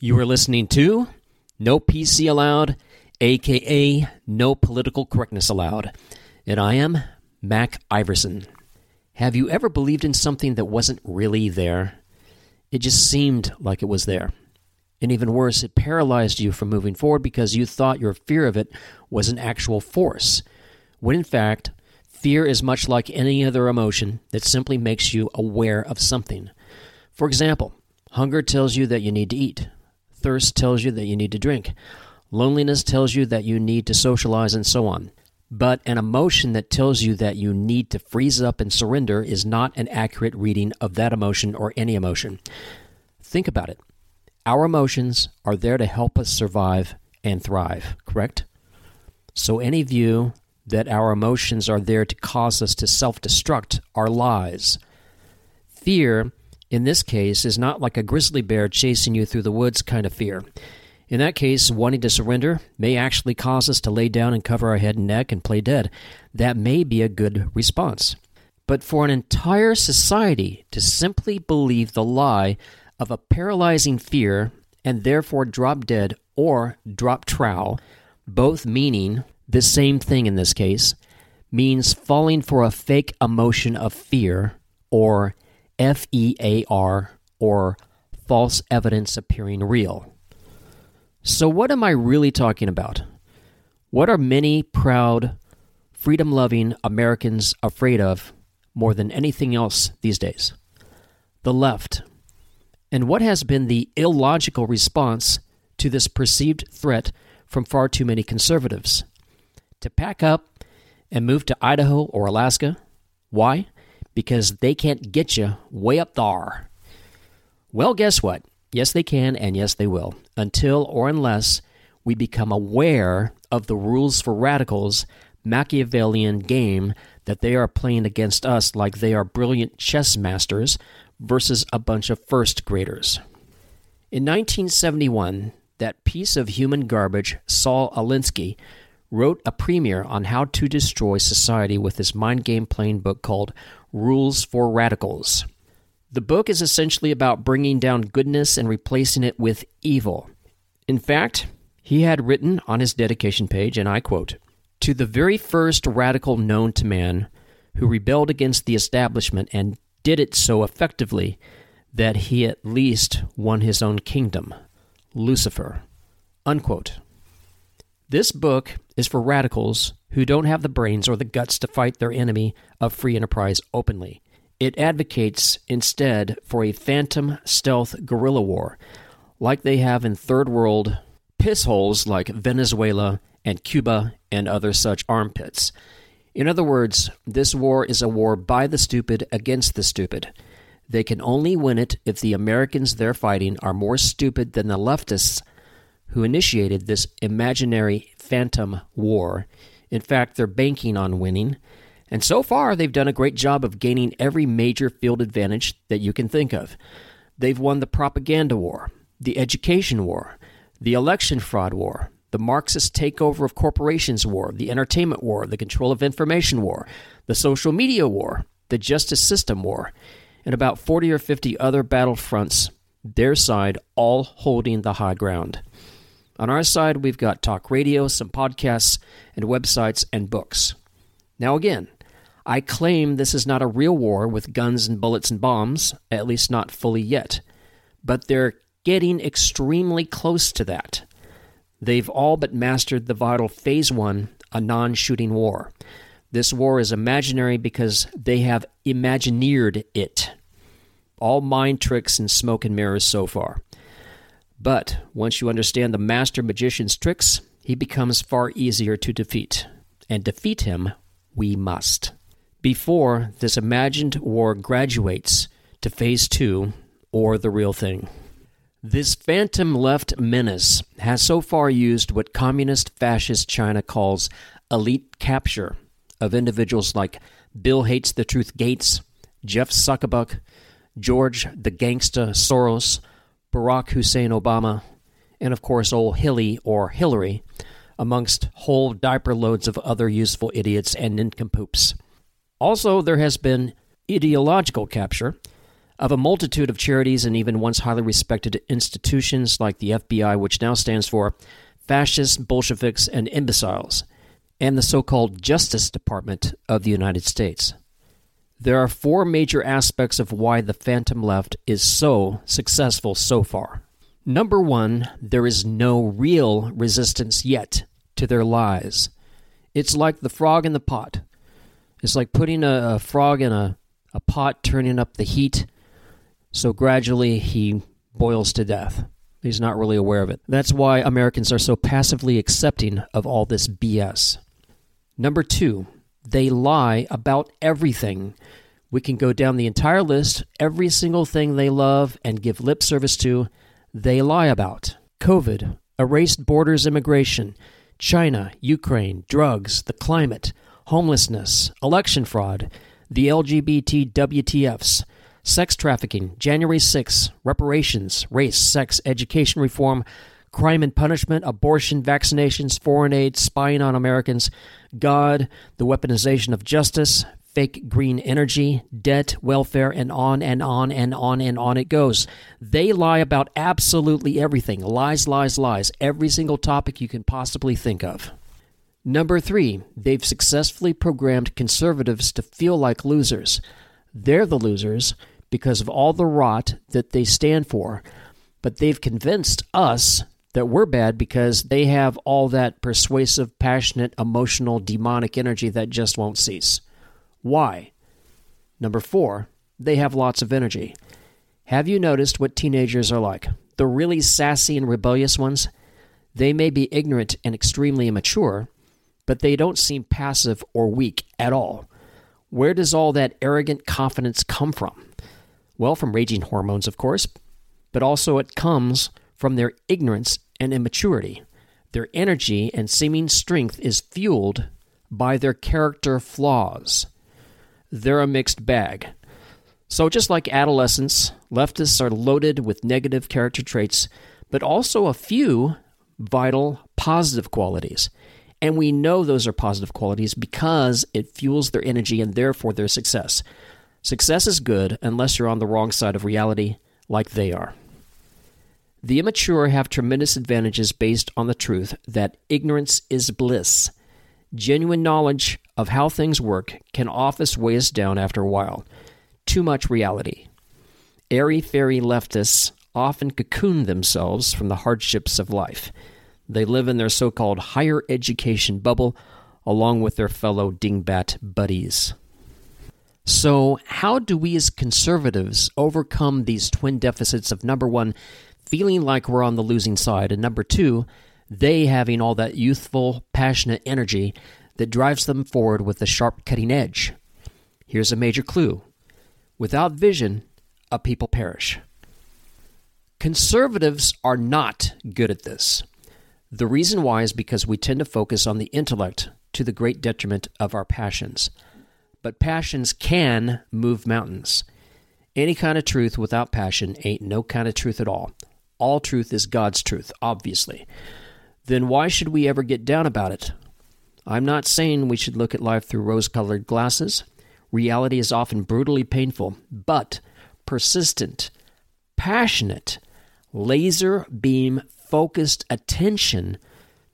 You are listening to No PC Allowed, aka No Political Correctness Allowed. And I am Mac Iverson. Have you ever believed in something that wasn't really there? It just seemed like it was there. And even worse, it paralyzed you from moving forward because you thought your fear of it was an actual force. When in fact, fear is much like any other emotion that simply makes you aware of something. For example, hunger tells you that you need to eat, thirst tells you that you need to drink, loneliness tells you that you need to socialize, and so on. But an emotion that tells you that you need to freeze up and surrender is not an accurate reading of that emotion or any emotion. Think about it. Our emotions are there to help us survive and thrive, correct? So any view that our emotions are there to cause us to self destruct are lies. Fear, in this case, is not like a grizzly bear chasing you through the woods kind of fear. In that case, wanting to surrender may actually cause us to lay down and cover our head and neck and play dead. That may be a good response. But for an entire society to simply believe the lie of a paralyzing fear and therefore drop dead or drop trowel, both meaning the same thing in this case, means falling for a fake emotion of fear or F E A R or false evidence appearing real. So, what am I really talking about? What are many proud, freedom loving Americans afraid of more than anything else these days? The left. And what has been the illogical response to this perceived threat from far too many conservatives? To pack up and move to Idaho or Alaska? Why? Because they can't get you way up there. Well, guess what? Yes, they can, and yes, they will, until or unless we become aware of the rules for radicals' Machiavellian game that they are playing against us like they are brilliant chess masters versus a bunch of first graders. In 1971, that piece of human garbage, Saul Alinsky, wrote a premiere on how to destroy society with his mind game playing book called Rules for Radicals. The book is essentially about bringing down goodness and replacing it with evil. In fact, he had written on his dedication page, and I quote, To the very first radical known to man who rebelled against the establishment and did it so effectively that he at least won his own kingdom, Lucifer. Unquote. This book is for radicals who don't have the brains or the guts to fight their enemy of free enterprise openly. It advocates instead for a phantom stealth guerrilla war, like they have in third world piss holes like Venezuela and Cuba and other such armpits. In other words, this war is a war by the stupid against the stupid. They can only win it if the Americans they're fighting are more stupid than the leftists who initiated this imaginary phantom war. In fact, they're banking on winning and so far, they've done a great job of gaining every major field advantage that you can think of. They've won the propaganda war, the education war, the election fraud war, the Marxist takeover of corporations war, the entertainment war, the control of information war, the social media war, the justice system war, and about 40 or 50 other battle fronts, their side all holding the high ground. On our side, we've got talk radio, some podcasts, and websites and books. Now, again, I claim this is not a real war with guns and bullets and bombs, at least not fully yet. But they're getting extremely close to that. They've all but mastered the vital Phase 1, a non shooting war. This war is imaginary because they have imagineered it. All mind tricks and smoke and mirrors so far. But once you understand the master magician's tricks, he becomes far easier to defeat. And defeat him we must before this imagined war graduates to phase two or the real thing. This phantom left menace has so far used what communist fascist China calls elite capture of individuals like Bill Hates the Truth Gates, Jeff Zuckerbuck, George the Gangsta Soros, Barack Hussein Obama, and of course old Hilly or Hillary, amongst whole diaper loads of other useful idiots and nincompoops. Also, there has been ideological capture of a multitude of charities and even once highly respected institutions like the FBI, which now stands for Fascists, Bolsheviks, and Imbeciles, and the so called Justice Department of the United States. There are four major aspects of why the Phantom Left is so successful so far. Number one, there is no real resistance yet to their lies. It's like the frog in the pot. It's like putting a, a frog in a, a pot, turning up the heat, so gradually he boils to death. He's not really aware of it. That's why Americans are so passively accepting of all this BS. Number two, they lie about everything. We can go down the entire list, every single thing they love and give lip service to, they lie about. COVID, erased borders immigration, China, Ukraine, drugs, the climate, homelessness, election fraud, the LGBT WTFs, sex trafficking, January 6, reparations, race, sex, education reform, crime and punishment, abortion, vaccinations, foreign aid, spying on Americans, God, the weaponization of justice, fake green energy, debt, welfare, and on and on and on and on it goes. They lie about absolutely everything lies, lies, lies, every single topic you can possibly think of. Number three, they've successfully programmed conservatives to feel like losers. They're the losers because of all the rot that they stand for, but they've convinced us that we're bad because they have all that persuasive, passionate, emotional, demonic energy that just won't cease. Why? Number four, they have lots of energy. Have you noticed what teenagers are like? The really sassy and rebellious ones? They may be ignorant and extremely immature, but they don't seem passive or weak at all. Where does all that arrogant confidence come from? Well, from raging hormones, of course, but also it comes from their ignorance and immaturity. Their energy and seeming strength is fueled by their character flaws. They're a mixed bag. So, just like adolescents, leftists are loaded with negative character traits, but also a few vital positive qualities. And we know those are positive qualities because it fuels their energy and therefore their success. Success is good unless you're on the wrong side of reality, like they are. The immature have tremendous advantages based on the truth that ignorance is bliss. Genuine knowledge of how things work can often weigh us down after a while. Too much reality. Airy fairy leftists often cocoon themselves from the hardships of life. They live in their so called higher education bubble along with their fellow dingbat buddies. So, how do we as conservatives overcome these twin deficits of number one, feeling like we're on the losing side, and number two, they having all that youthful, passionate energy that drives them forward with a sharp cutting edge? Here's a major clue without vision, a people perish. Conservatives are not good at this. The reason why is because we tend to focus on the intellect to the great detriment of our passions but passions can move mountains. Any kind of truth without passion ain't no kind of truth at all. All truth is God's truth, obviously. Then why should we ever get down about it? I'm not saying we should look at life through rose colored glasses. Reality is often brutally painful, but persistent, passionate, laser beam focused attention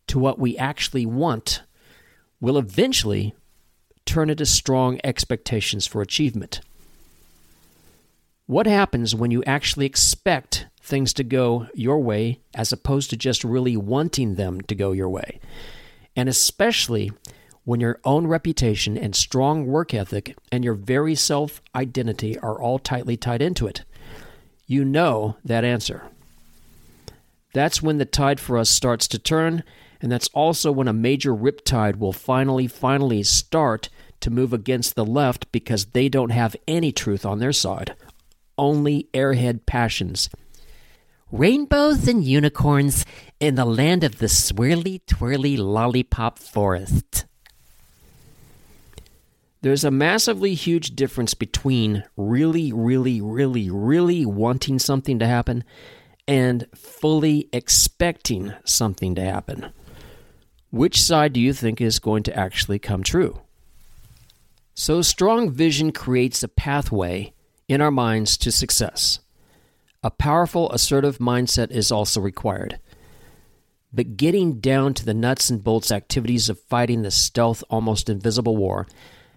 to what we actually want will eventually turn into strong expectations for achievement. What happens when you actually expect things to go your way as opposed to just really wanting them to go your way? And especially when your own reputation and strong work ethic and your very self identity are all tightly tied into it. You know that answer. That's when the tide for us starts to turn, and that's also when a major riptide will finally, finally start to move against the left because they don't have any truth on their side, only airhead passions. Rainbows and unicorns in the land of the swirly twirly lollipop forest. There's a massively huge difference between really, really, really, really wanting something to happen and fully expecting something to happen. Which side do you think is going to actually come true? So, strong vision creates a pathway in our minds to success. A powerful, assertive mindset is also required. But getting down to the nuts and bolts activities of fighting the stealth, almost invisible war,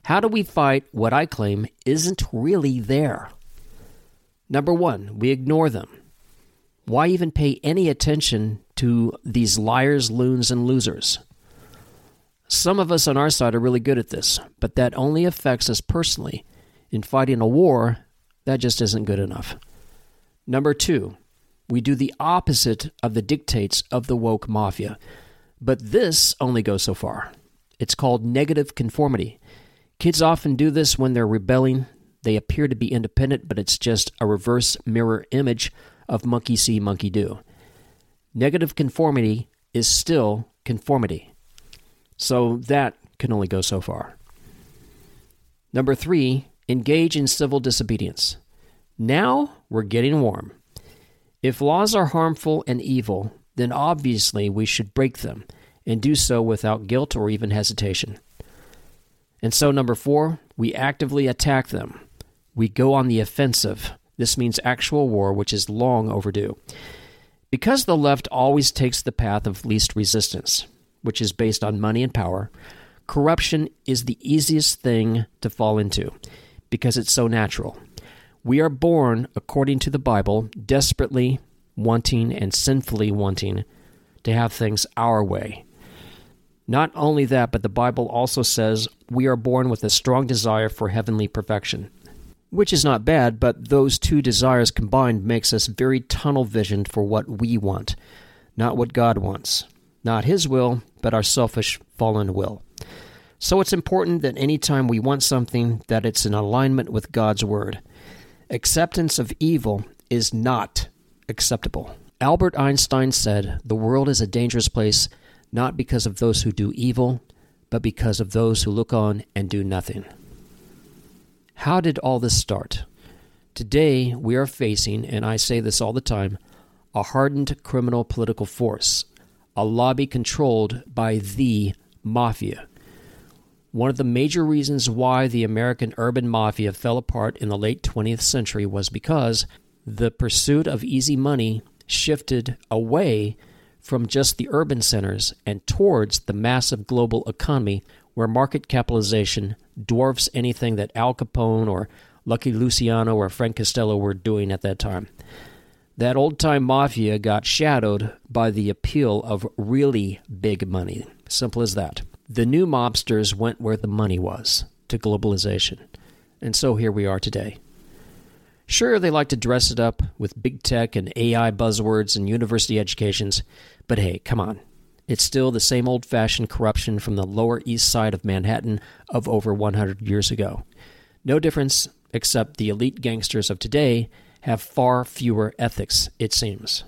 how do we fight what I claim isn't really there? Number one, we ignore them. Why even pay any attention to these liars, loons, and losers? Some of us on our side are really good at this, but that only affects us personally. In fighting a war, that just isn't good enough. Number two, we do the opposite of the dictates of the woke mafia. But this only goes so far. It's called negative conformity. Kids often do this when they're rebelling. They appear to be independent, but it's just a reverse mirror image of monkey see, monkey do. Negative conformity is still conformity. So that can only go so far. Number three, engage in civil disobedience. Now we're getting warm. If laws are harmful and evil, then obviously we should break them and do so without guilt or even hesitation. And so, number four, we actively attack them. We go on the offensive. This means actual war, which is long overdue. Because the left always takes the path of least resistance, which is based on money and power, corruption is the easiest thing to fall into because it's so natural. We are born, according to the Bible, desperately wanting and sinfully wanting to have things our way. Not only that, but the Bible also says we are born with a strong desire for heavenly perfection. Which is not bad, but those two desires combined makes us very tunnel visioned for what we want, not what God wants. Not His will, but our selfish, fallen will. So it's important that anytime we want something, that it's in alignment with God's Word. Acceptance of evil is not acceptable. Albert Einstein said, The world is a dangerous place not because of those who do evil, but because of those who look on and do nothing. How did all this start? Today, we are facing, and I say this all the time, a hardened criminal political force, a lobby controlled by the mafia. One of the major reasons why the American urban mafia fell apart in the late 20th century was because the pursuit of easy money shifted away from just the urban centers and towards the massive global economy where market capitalization dwarfs anything that Al Capone or Lucky Luciano or Frank Costello were doing at that time. That old time mafia got shadowed by the appeal of really big money. Simple as that. The new mobsters went where the money was, to globalization. And so here we are today. Sure, they like to dress it up with big tech and AI buzzwords and university educations, but hey, come on. It's still the same old fashioned corruption from the Lower East Side of Manhattan of over 100 years ago. No difference, except the elite gangsters of today have far fewer ethics, it seems.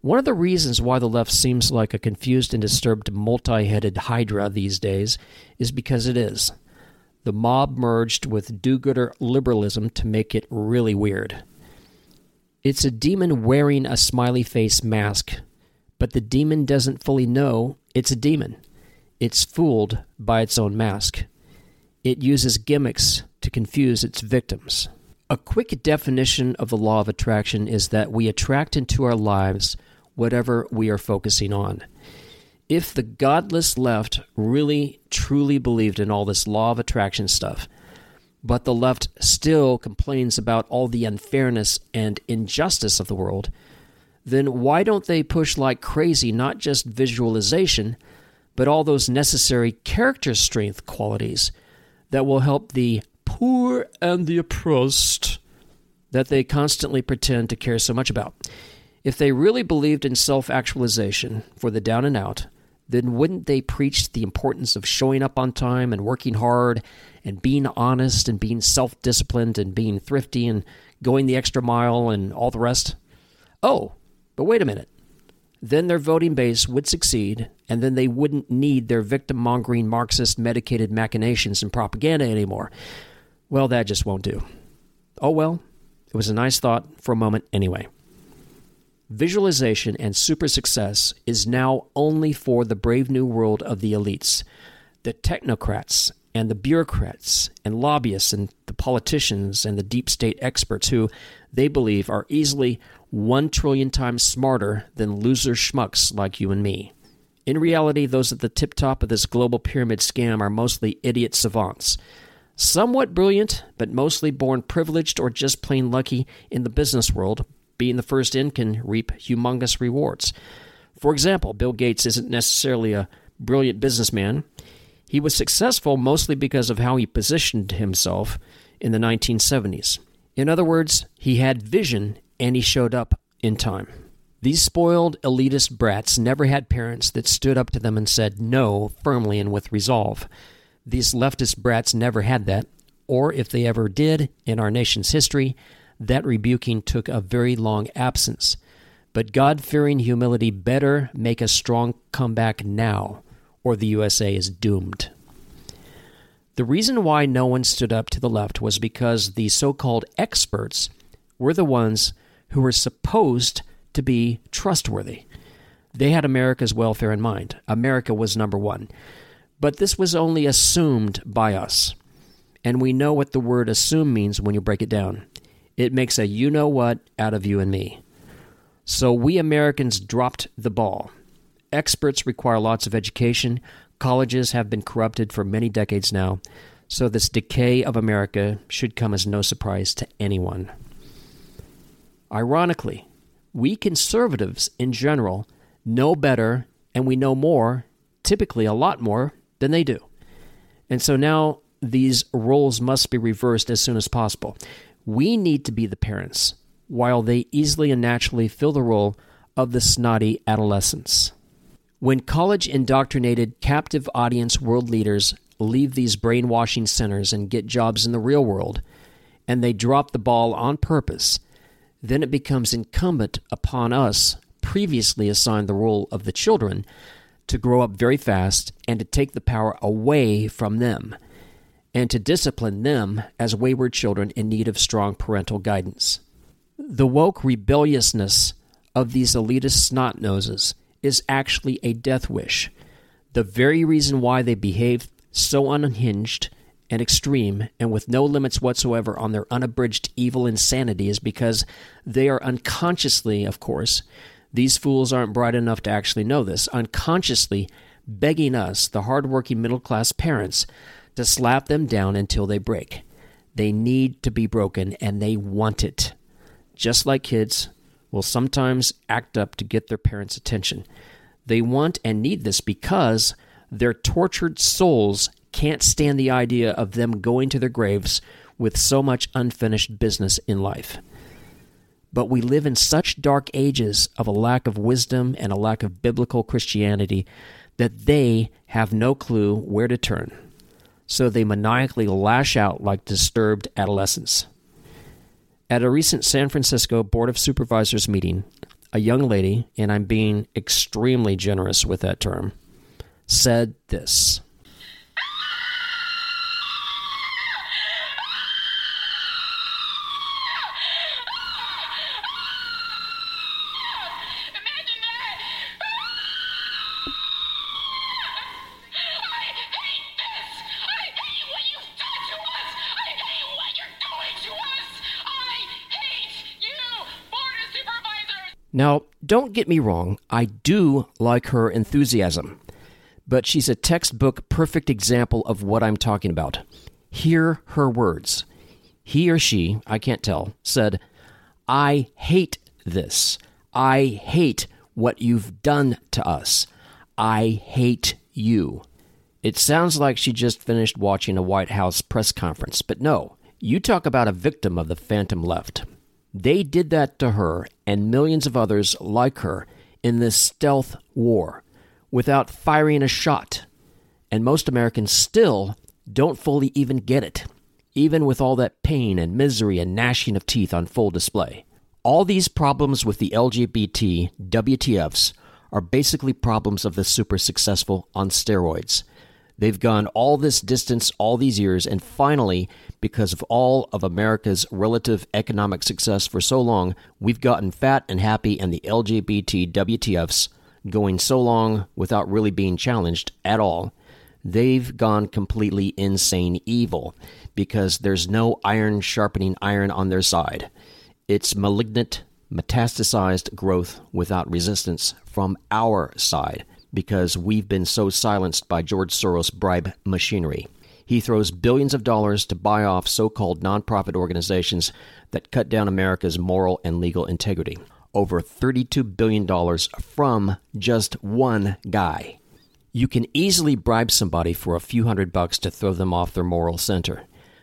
One of the reasons why the left seems like a confused and disturbed multi headed hydra these days is because it is. The mob merged with do gooder liberalism to make it really weird. It's a demon wearing a smiley face mask, but the demon doesn't fully know it's a demon. It's fooled by its own mask. It uses gimmicks to confuse its victims. A quick definition of the law of attraction is that we attract into our lives whatever we are focusing on. If the godless left really truly believed in all this law of attraction stuff, but the left still complains about all the unfairness and injustice of the world, then why don't they push like crazy not just visualization, but all those necessary character strength qualities that will help the poor and the oppressed that they constantly pretend to care so much about? If they really believed in self actualization for the down and out, then wouldn't they preach the importance of showing up on time and working hard and being honest and being self disciplined and being thrifty and going the extra mile and all the rest? Oh, but wait a minute. Then their voting base would succeed, and then they wouldn't need their victim mongering Marxist medicated machinations and propaganda anymore. Well, that just won't do. Oh well, it was a nice thought for a moment anyway. Visualization and super success is now only for the brave new world of the elites, the technocrats, and the bureaucrats and lobbyists and the politicians and the deep state experts who they believe are easily one trillion times smarter than loser schmucks like you and me. In reality, those at the tip top of this global pyramid scam are mostly idiot savants. Somewhat brilliant, but mostly born privileged or just plain lucky in the business world. Being the first in can reap humongous rewards. For example, Bill Gates isn't necessarily a brilliant businessman. He was successful mostly because of how he positioned himself in the 1970s. In other words, he had vision and he showed up in time. These spoiled elitist brats never had parents that stood up to them and said no firmly and with resolve. These leftist brats never had that, or if they ever did in our nation's history, that rebuking took a very long absence. But God fearing humility better make a strong comeback now, or the USA is doomed. The reason why no one stood up to the left was because the so called experts were the ones who were supposed to be trustworthy. They had America's welfare in mind. America was number one. But this was only assumed by us. And we know what the word assume means when you break it down. It makes a you know what out of you and me. So we Americans dropped the ball. Experts require lots of education, Colleges have been corrupted for many decades now, so this decay of America should come as no surprise to anyone. Ironically, we conservatives in general know better and we know more, typically a lot more, than they do. And so now these roles must be reversed as soon as possible. We need to be the parents, while they easily and naturally fill the role of the snotty adolescents. When college indoctrinated captive audience world leaders leave these brainwashing centers and get jobs in the real world, and they drop the ball on purpose, then it becomes incumbent upon us, previously assigned the role of the children, to grow up very fast and to take the power away from them, and to discipline them as wayward children in need of strong parental guidance. The woke rebelliousness of these elitist snot noses is actually a death wish. The very reason why they behave so unhinged and extreme and with no limits whatsoever on their unabridged evil insanity is because they are unconsciously, of course, these fools aren't bright enough to actually know this, unconsciously begging us, the hardworking middle class parents, to slap them down until they break. They need to be broken and they want it. Just like kids, will sometimes act up to get their parents' attention. They want and need this because their tortured souls can't stand the idea of them going to their graves with so much unfinished business in life. But we live in such dark ages of a lack of wisdom and a lack of biblical Christianity that they have no clue where to turn. So they maniacally lash out like disturbed adolescents. At a recent San Francisco Board of Supervisors meeting, a young lady, and I'm being extremely generous with that term, said this. Now, don't get me wrong, I do like her enthusiasm, but she's a textbook perfect example of what I'm talking about. Hear her words. He or she, I can't tell, said, I hate this. I hate what you've done to us. I hate you. It sounds like she just finished watching a White House press conference, but no, you talk about a victim of the phantom left. They did that to her and millions of others like her in this stealth war without firing a shot. And most Americans still don't fully even get it, even with all that pain and misery and gnashing of teeth on full display. All these problems with the LGBT WTFs are basically problems of the super successful on steroids. They've gone all this distance all these years, and finally, because of all of America's relative economic success for so long, we've gotten fat and happy, and the LGBT WTFs going so long without really being challenged at all. they've gone completely insane evil because there's no iron sharpening iron on their side. It's malignant, metastasized growth without resistance from our side because we've been so silenced by George Soros' bribe machinery. He throws billions of dollars to buy off so called nonprofit organizations that cut down America's moral and legal integrity. Over $32 billion from just one guy. You can easily bribe somebody for a few hundred bucks to throw them off their moral center.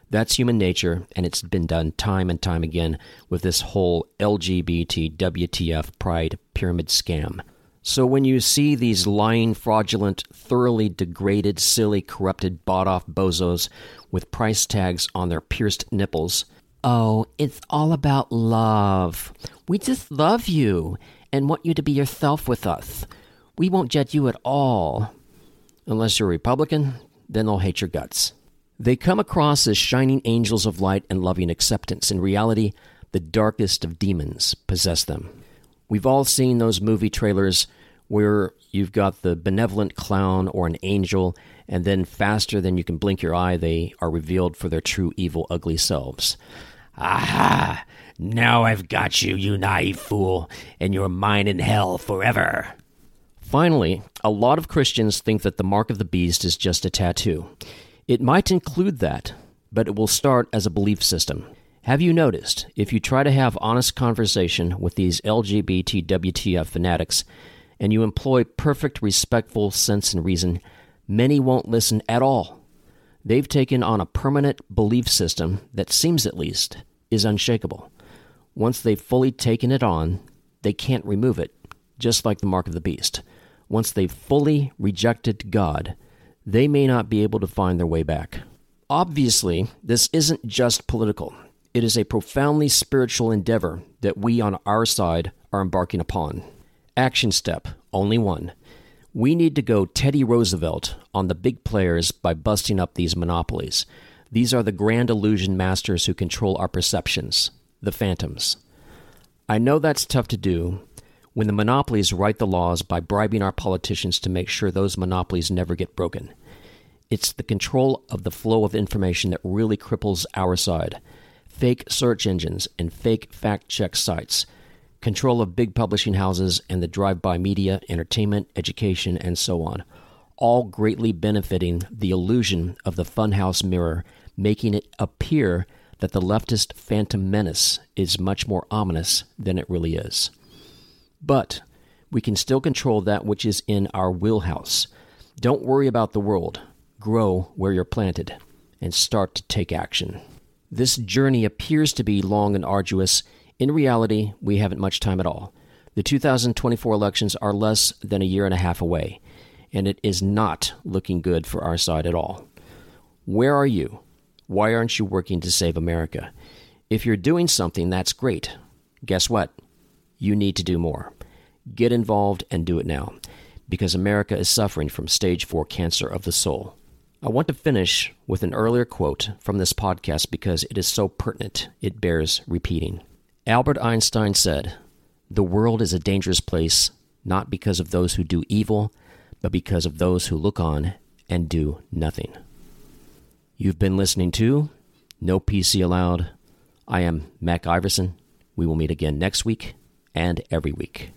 That's human nature, and it's been done time and time again with this whole LGBT WTF pride pyramid scam. So when you see these lying, fraudulent, thoroughly degraded, silly, corrupted, bought off bozos with price tags on their pierced nipples, oh, it's all about love. We just love you and want you to be yourself with us. We won't judge you at all. Unless you're a Republican, then they'll hate your guts. They come across as shining angels of light and loving acceptance. In reality, the darkest of demons possess them. We've all seen those movie trailers where you've got the benevolent clown or an angel, and then faster than you can blink your eye, they are revealed for their true evil, ugly selves. Aha! Now I've got you, you naive fool, and you're mine in hell forever. Finally, a lot of Christians think that the mark of the beast is just a tattoo. It might include that, but it will start as a belief system. Have you noticed, if you try to have honest conversation with these LGBT WTF fanatics, and you employ perfect, respectful sense and reason, many won't listen at all. They've taken on a permanent belief system that seems, at least, is unshakable. Once they've fully taken it on, they can't remove it, just like the mark of the beast. Once they've fully rejected God, they may not be able to find their way back. Obviously, this isn't just political. It is a profoundly spiritual endeavor that we on our side are embarking upon. Action step, only one. We need to go Teddy Roosevelt on the big players by busting up these monopolies. These are the grand illusion masters who control our perceptions, the phantoms. I know that's tough to do when the monopolies write the laws by bribing our politicians to make sure those monopolies never get broken. It's the control of the flow of information that really cripples our side. Fake search engines and fake fact check sites control of big publishing houses, and the drive by media, entertainment, education, and so on, all greatly benefiting the illusion of the funhouse mirror, making it appear that the leftist phantom menace is much more ominous than it really is. But we can still control that which is in our wheelhouse. Don't worry about the world. Grow where you're planted and start to take action. This journey appears to be long and arduous, in reality, we haven't much time at all. The 2024 elections are less than a year and a half away, and it is not looking good for our side at all. Where are you? Why aren't you working to save America? If you're doing something, that's great. Guess what? You need to do more. Get involved and do it now, because America is suffering from stage 4 cancer of the soul. I want to finish with an earlier quote from this podcast because it is so pertinent, it bears repeating. Albert Einstein said, The world is a dangerous place, not because of those who do evil, but because of those who look on and do nothing. You've been listening to No PC Allowed. I am Mac Iverson. We will meet again next week and every week.